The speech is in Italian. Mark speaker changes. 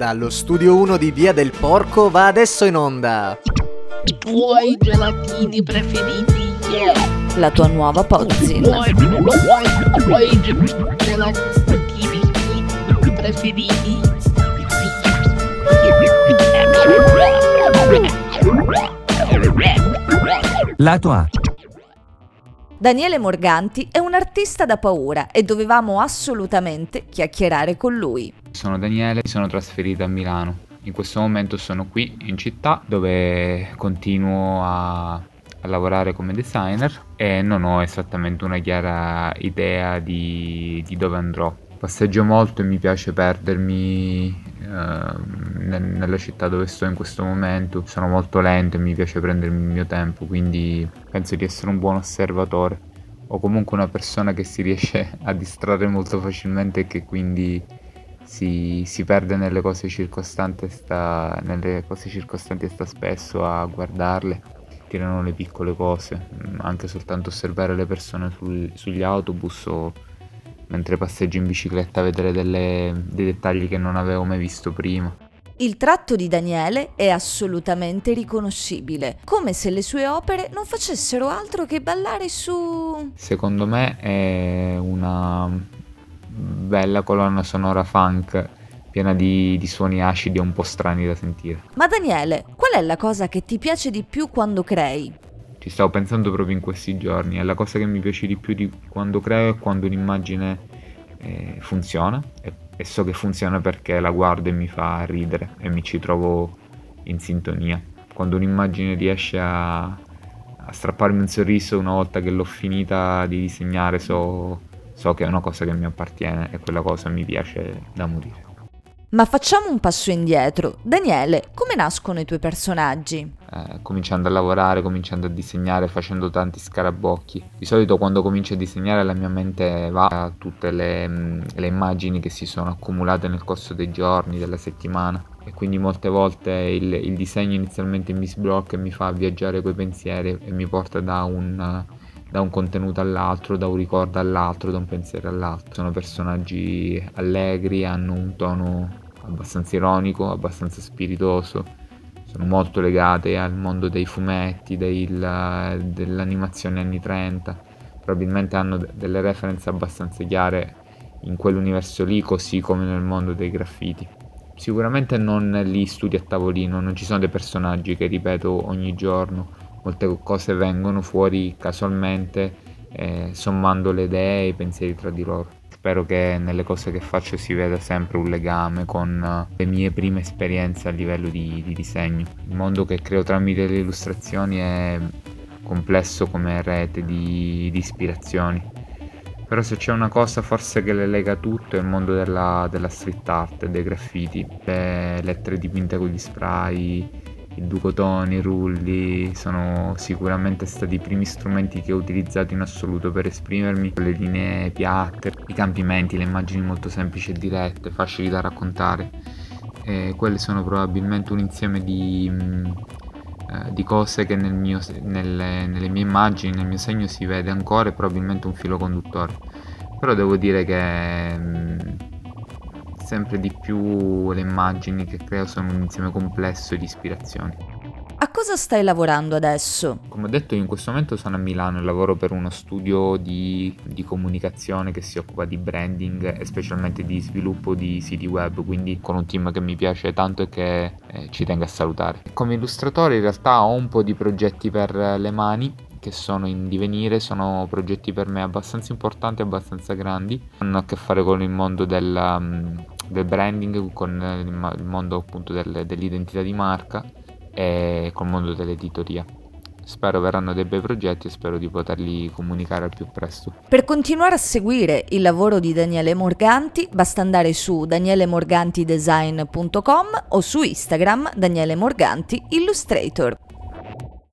Speaker 1: Dallo studio 1 di Via del Porco va adesso in onda.
Speaker 2: I tuoi gelatini preferiti. Yeah.
Speaker 3: La tua nuova
Speaker 2: I
Speaker 3: Pozzin.
Speaker 2: tuoi, i tuoi gelatini preferiti.
Speaker 4: Lato A.
Speaker 3: Daniele Morganti è un artista da paura e dovevamo assolutamente chiacchierare con lui.
Speaker 5: Sono Daniele, sono trasferito a Milano. In questo momento sono qui in città dove continuo a, a lavorare come designer e non ho esattamente una chiara idea di, di dove andrò. Passeggio molto e mi piace perdermi nel- nella città dove sto in questo momento. Sono molto lento e mi piace prendermi il mio tempo, quindi penso di essere un buon osservatore o comunque una persona che si riesce a distrarre molto facilmente e che quindi si, si perde nelle cose circostanti e sta, nelle cose circostanti sta spesso a guardarle, tirano le piccole cose, mm, anche soltanto osservare le persone sul- sugli autobus o mentre passeggio in bicicletta vedere delle- dei dettagli che non avevo mai visto prima.
Speaker 3: Il tratto di Daniele è assolutamente riconoscibile, come se le sue opere non facessero altro che ballare su...
Speaker 5: Secondo me è una bella colonna sonora funk piena di, di suoni acidi e un po' strani da sentire.
Speaker 3: Ma Daniele, qual è la cosa che ti piace di più quando crei?
Speaker 5: Ci stavo pensando proprio in questi giorni, è la cosa che mi piace di più di quando creo è quando un'immagine eh, funziona e, e so che funziona perché la guardo e mi fa ridere e mi ci trovo in sintonia. Quando un'immagine riesce a, a strapparmi un sorriso una volta che l'ho finita di disegnare so, so che è una cosa che mi appartiene e quella cosa mi piace da morire.
Speaker 3: Ma facciamo un passo indietro. Daniele, come nascono i tuoi personaggi?
Speaker 5: eh, cominciando a lavorare, cominciando a disegnare, facendo tanti scarabocchi. Di solito quando comincio a disegnare la mia mente va a tutte le, mm, le immagini che si sono accumulate nel corso dei giorni, della settimana e quindi molte volte il, il disegno inizialmente mi sblocca e mi fa viaggiare coi pensieri e mi porta da un, da un contenuto all'altro, da un ricordo all'altro, da un pensiero all'altro. Sono personaggi allegri, hanno un tono abbastanza ironico, abbastanza spiritoso sono molto legate al mondo dei fumetti, del- dell'animazione anni 30, probabilmente hanno de- delle referenze abbastanza chiare in quell'universo lì, così come nel mondo dei graffiti. Sicuramente non li studi a tavolino, non ci sono dei personaggi che ripeto ogni giorno, molte cose vengono fuori casualmente, eh, sommando le idee e i pensieri tra di loro. Spero che nelle cose che faccio si veda sempre un legame con eh, le mie prime esperienze a livello di, di disegno. Il mondo che creo tramite le illustrazioni è complesso come rete di, di ispirazioni. Però se c'è una cosa forse che le lega tutte è il mondo della, della street art, dei graffiti, le lettere dipinte con gli spray, il ducotone, i rulli, sono sicuramente stati i primi strumenti che ho utilizzato in assoluto per esprimermi, le linee piatte, i campimenti, le immagini molto semplici e dirette, facili da raccontare. E quelle sono probabilmente un insieme di, mh, eh, di cose che nel mio nelle, nelle mie immagini, nel mio segno si vede ancora e probabilmente un filo conduttore. Però devo dire che mh, sempre di più le immagini che creo sono un insieme complesso di ispirazioni.
Speaker 3: A cosa stai lavorando adesso?
Speaker 5: Come ho detto, io in questo momento sono a Milano e lavoro per uno studio di, di comunicazione che si occupa di branding e specialmente di sviluppo di siti web, quindi con un team che mi piace tanto e che eh, ci tengo a salutare. Come illustratore in realtà ho un po' di progetti per le mani che sono in divenire, sono progetti per me abbastanza importanti, abbastanza grandi, hanno a che fare con il mondo del, um, del branding, con il, ma- il mondo appunto del- dell'identità di marca e col mondo dell'editoria. Spero verranno dei bei progetti e spero di poterli comunicare al più presto.
Speaker 3: Per continuare a seguire il lavoro di Daniele Morganti basta andare su danielemorgantidesign.com o su Instagram Daniele Morganti Illustrator.